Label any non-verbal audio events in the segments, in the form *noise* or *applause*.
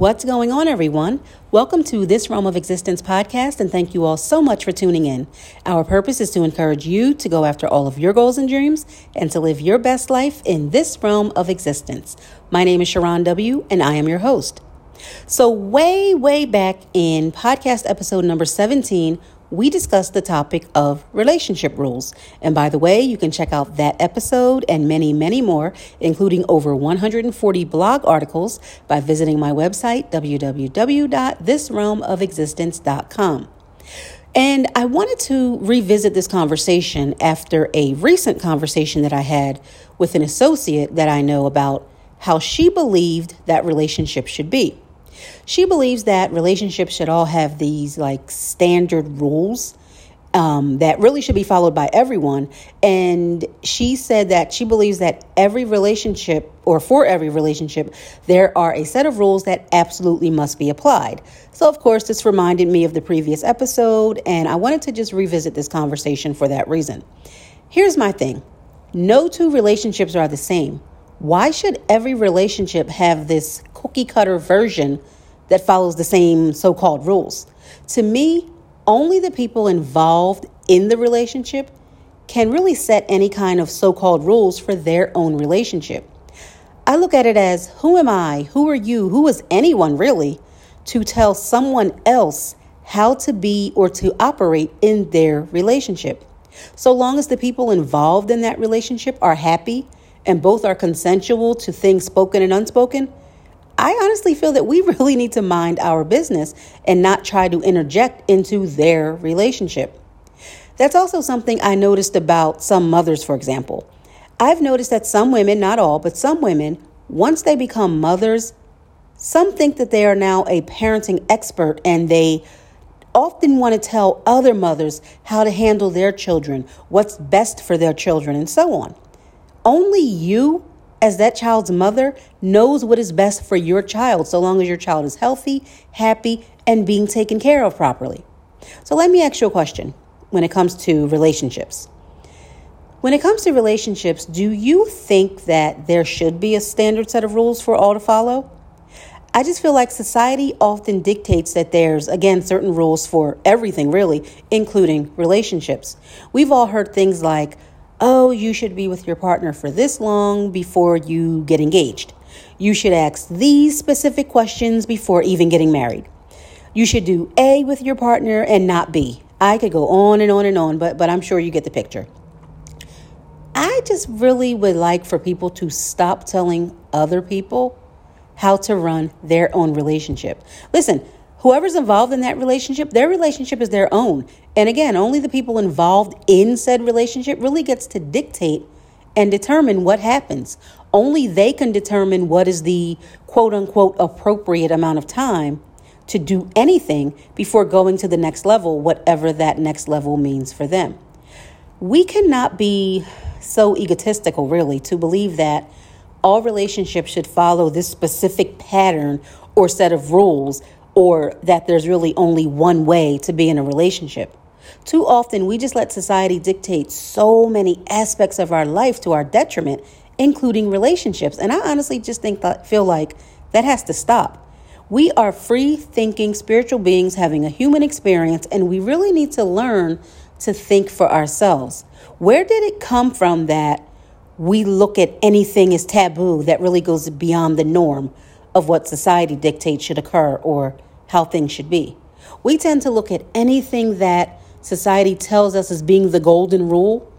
What's going on, everyone? Welcome to This Realm of Existence podcast, and thank you all so much for tuning in. Our purpose is to encourage you to go after all of your goals and dreams and to live your best life in this realm of existence. My name is Sharron W., and I am your host. So, way, way back in podcast episode number 17, we discussed the topic of relationship rules. And by the way, you can check out that episode and many, many more, including over 140 blog articles, by visiting my website, www.thisrealmofexistence.com. And I wanted to revisit this conversation after a recent conversation that I had with an associate that I know about how she believed that relationship should be. She believes that relationships should all have these like standard rules um, that really should be followed by everyone. And she said that she believes that every relationship, or for every relationship, there are a set of rules that absolutely must be applied. So, of course, this reminded me of the previous episode, and I wanted to just revisit this conversation for that reason. Here's my thing no two relationships are the same. Why should every relationship have this cookie cutter version that follows the same so called rules. To me, only the people involved in the relationship can really set any kind of so called rules for their own relationship. I look at it as who am I, who are you, who is anyone really, to tell someone else how to be or to operate in their relationship. So long as the people involved in that relationship are happy and both are consensual to things spoken and unspoken, I honestly feel that we *laughs* really need to mind our business and not try to interject into their relationship. That's also something I noticed about some mothers, for example. I've noticed that some women, not all, but some women, once they become mothers, some think that they are now a parenting expert and they often want to tell other mothers how to handle their children, what's best for their children, and so on. Only you as that child's mother, knows what is best for your child so long as your child is healthy, happy, and being taken care of properly. So let me ask you a question when it comes to relationships. When it comes to relationships, do you think that there should be a standard set of rules for all to follow? I just feel like society often dictates that there's, again, certain rules for everything, really, including relationships. We've all heard things like, oh, you should be with your partner for this long before you get engaged. You should ask these specific questions before even getting married. You should do A with your partner and not B. I could go on and on and on, but, but I'm sure you get the picture. I just really would like for people to stop telling other people how to run their own relationship. Listen, whoever's involved in that relationship, their relationship is their own. And again, only the people involved in said relationship really gets to dictate and determine what happens. Only they can determine what is the quote unquote appropriate amount of time to do anything before going to the next level, whatever that next level means for them. We cannot be so egotistical, really, to believe that all relationships should follow this specific pattern or set of rules or that there's really only one way to be in a relationship. Too often, we just let society dictate so many aspects of our life to our detriment, including relationships. And I honestly just think that, feel like that has to stop. We are free thinking spiritual beings having a human experience, and we really need to learn to think for ourselves. Where did it come from that we look at anything as taboo that really goes beyond the norm? of what society dictates should occur or how things should be. We tend to look at anything that society tells us as being the golden rule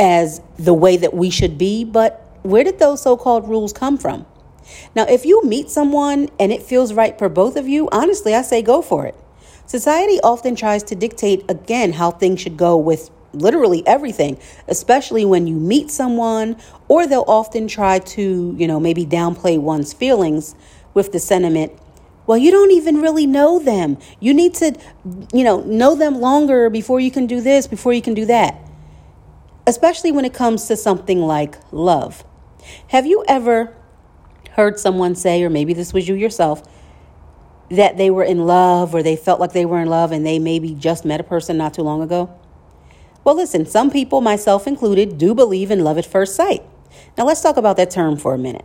as the way that we should be, but where did those so called rules come from? Now, if you meet someone and it feels right for both of you, honestly, I say go for it. Society often tries to dictate again how things should go with literally everything, especially when you meet someone, or they'll often try to, you know, maybe downplay one's feelings with the sentiment, well, you don't even really know them. You need to, you know, know them longer before you can do this, before you can do that. Especially when it comes to something like love. Have you ever heard someone say, or maybe this was you yourself, that they were in love or they felt like they were in love and they maybe just met a person not too long ago? Well, listen, some people, myself included, do believe in love at first sight. Now, let's talk about that term for a minute.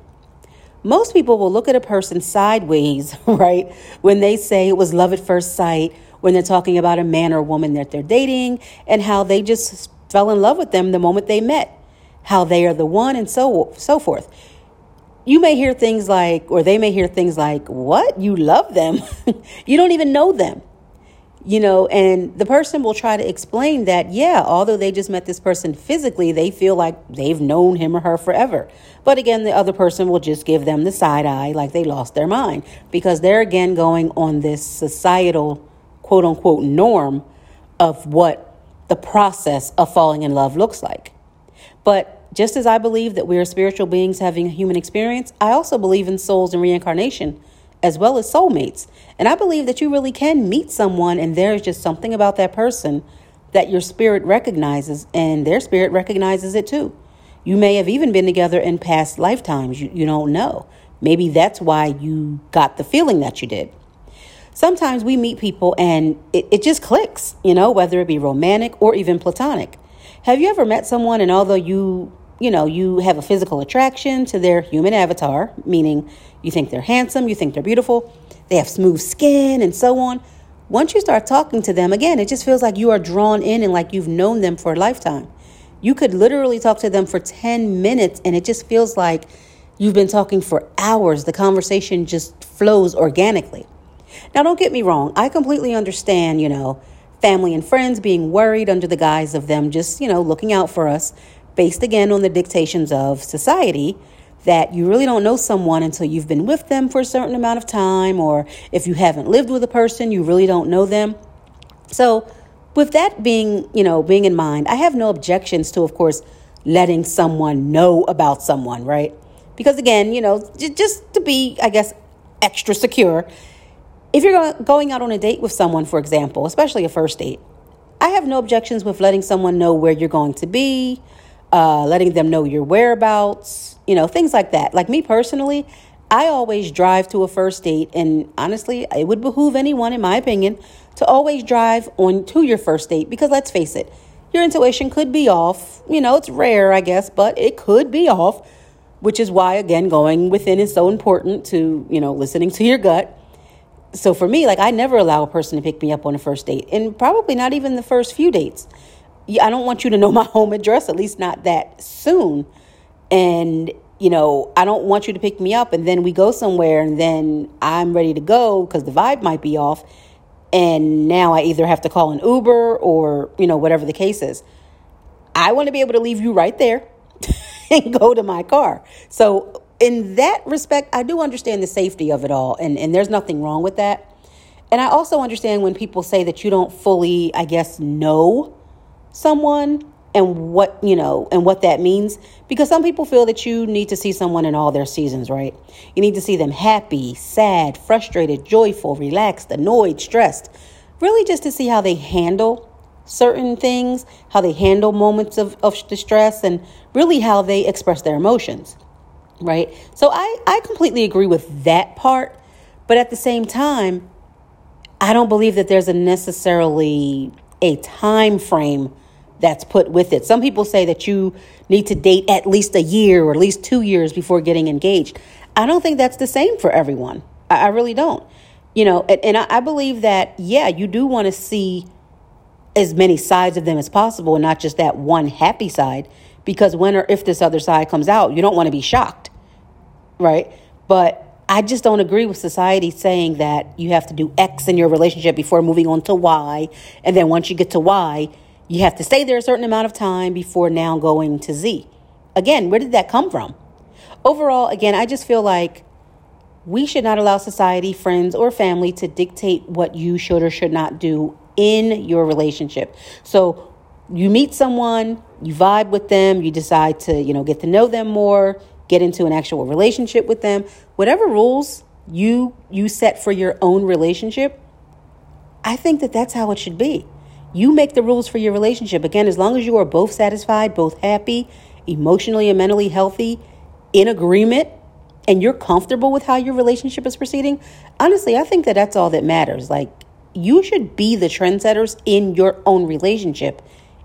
Most people will look at a person sideways, *laughs* right, when they say it was love at first sight, when they're talking about a man or woman that they're dating, and how they just fell in love with them the moment they met, how they are the one, and so so forth. You may hear things like, or they may hear things like, "What? You love them? *laughs* you don't even know them." You know, and the person will try to explain that, yeah, although they just met this person physically, they feel like they've known him or her forever. But again, the other person will just give them the side eye like they lost their mind because they're again going on this societal quote unquote norm of what the process of falling in love looks like. But just as I believe that we are spiritual beings having a human experience, I also believe in souls and reincarnation as well as soulmates. And I believe that you really can meet someone and there's just something about that person that your spirit recognizes and their spirit recognizes it too. You may have even been together in past lifetimes. You, you don't know. Maybe that's why you got the feeling that you did. Sometimes we meet people and it, it just clicks, you know, whether it be romantic or even platonic. Have you ever met someone and although you you know, you have a physical attraction to their human avatar, meaning you think they're handsome, you think they're beautiful, they have smooth skin, and so on. Once you start talking to them, again, it just feels like you are drawn in and like you've known them for a lifetime. You could literally talk to them for 10 minutes, and it just feels like you've been talking for hours. The conversation just flows organically. Now, don't get me wrong, I completely understand, you know, family and friends being worried under the guise of them just, you know, looking out for us based again on the dictations of society that you really don't know someone until you've been with them for a certain amount of time, or if you haven't lived with a person, you really don't know them. So, with that being, you know, being in mind, I have no objections to, of course, letting someone know about someone, right? Because again, you know, just to be, I guess, extra secure, if you're going out on a date with someone, for example, especially a first date, I have no objections with letting someone know where you're going to be, uh, letting them know your whereabouts, you know, things like that. Like me personally, I always drive to a first date, and honestly, it would behoove anyone, in my opinion, to always drive on to your first date because let's face it, your intuition could be off. You know, it's rare, I guess, but it could be off, which is why, again, going within is so important to, you know, listening to your gut. So for me, like, I never allow a person to pick me up on a first date, and probably not even the first few dates. I don't want you to know *laughs* my home address, at least not that soon. And, you know, I don't want you to pick me up and then we go somewhere and then I'm ready to go because the vibe might be off. And now I either have to call an Uber or, you know, whatever the case is. I want to be able to leave you right there *laughs* and go to my car. So, in that respect, I do understand the safety of it all, and, and there's nothing wrong with that. And I also understand when people say that you don't fully, I guess, know someone and what you know and what that means. Because some people feel that you need to see someone in all their seasons right? You need to see them happy sad frustrated joyful relaxed annoyed stressed. Really just to see how they handle certain things how they handle moments of, of distress and really how they express their emotions right? So i i completely agree with that part. But at the same time i don't believe that there's a necessarily a time frame that's put with it. Some people say that you need to date at least a year or at least two years before getting engaged. I don't think that's the same for everyone. I, I really don't. You know, and, and I, I believe that, yeah, you do want to see as many sides of them as possible and not just that one happy side because when or if this other side comes out, you don't want to be shocked, right? But I just don't agree with society saying that you have to do X in your relationship before moving on to Y. And then once you get to Y, you have to stay there a certain amount of time before now going to Z. Again, where did that come from? Overall, again, I just feel like we should not allow society, friends, or family to dictate what you should or should not do in your relationship. So you meet someone, you vibe with them, you decide to, you know, get to know them more, get into an actual relationship with them. Whatever rules you you set for your own relationship, I think that that's how it should be. You make the rules for your relationship. Again, as long as you are both satisfied, both happy, emotionally and mentally healthy, in agreement, and you're comfortable with how your relationship is proceeding, honestly, I think that that's all that matters. Like, you should be the trendsetters in your own relationship,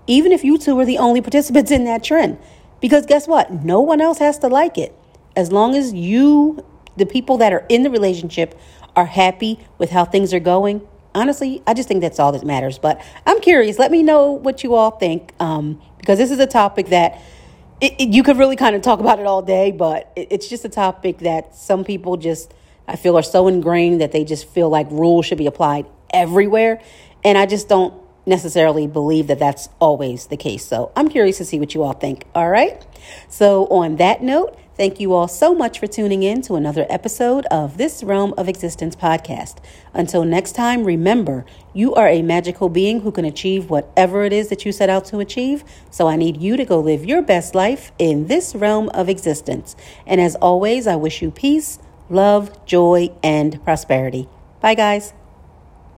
even if you two are the only *laughs* participants in that trend. Because guess what? No one else has to like it. As long as you the people that are in the relationship are happy with how things are going, honestly, I just think that's all that matters. But I'm curious. Let me know what you all think um, because this is a topic that it, it, you could really kind of talk about it all day, but it, it's just a topic that some people just, I feel, are so ingrained that they just feel like rules should be applied everywhere. And I just don't necessarily believe that that's always the case. So I'm curious to see what you all think. All right. So, on that note, thank you all so much for tuning in to another episode of this Realm of Existence podcast. Until next time, remember, you are a magical being who can achieve whatever it is that you set out to achieve. So, I need you to go live your best life in this realm of existence. And as always, I wish you peace, love, joy, and prosperity. Bye, guys.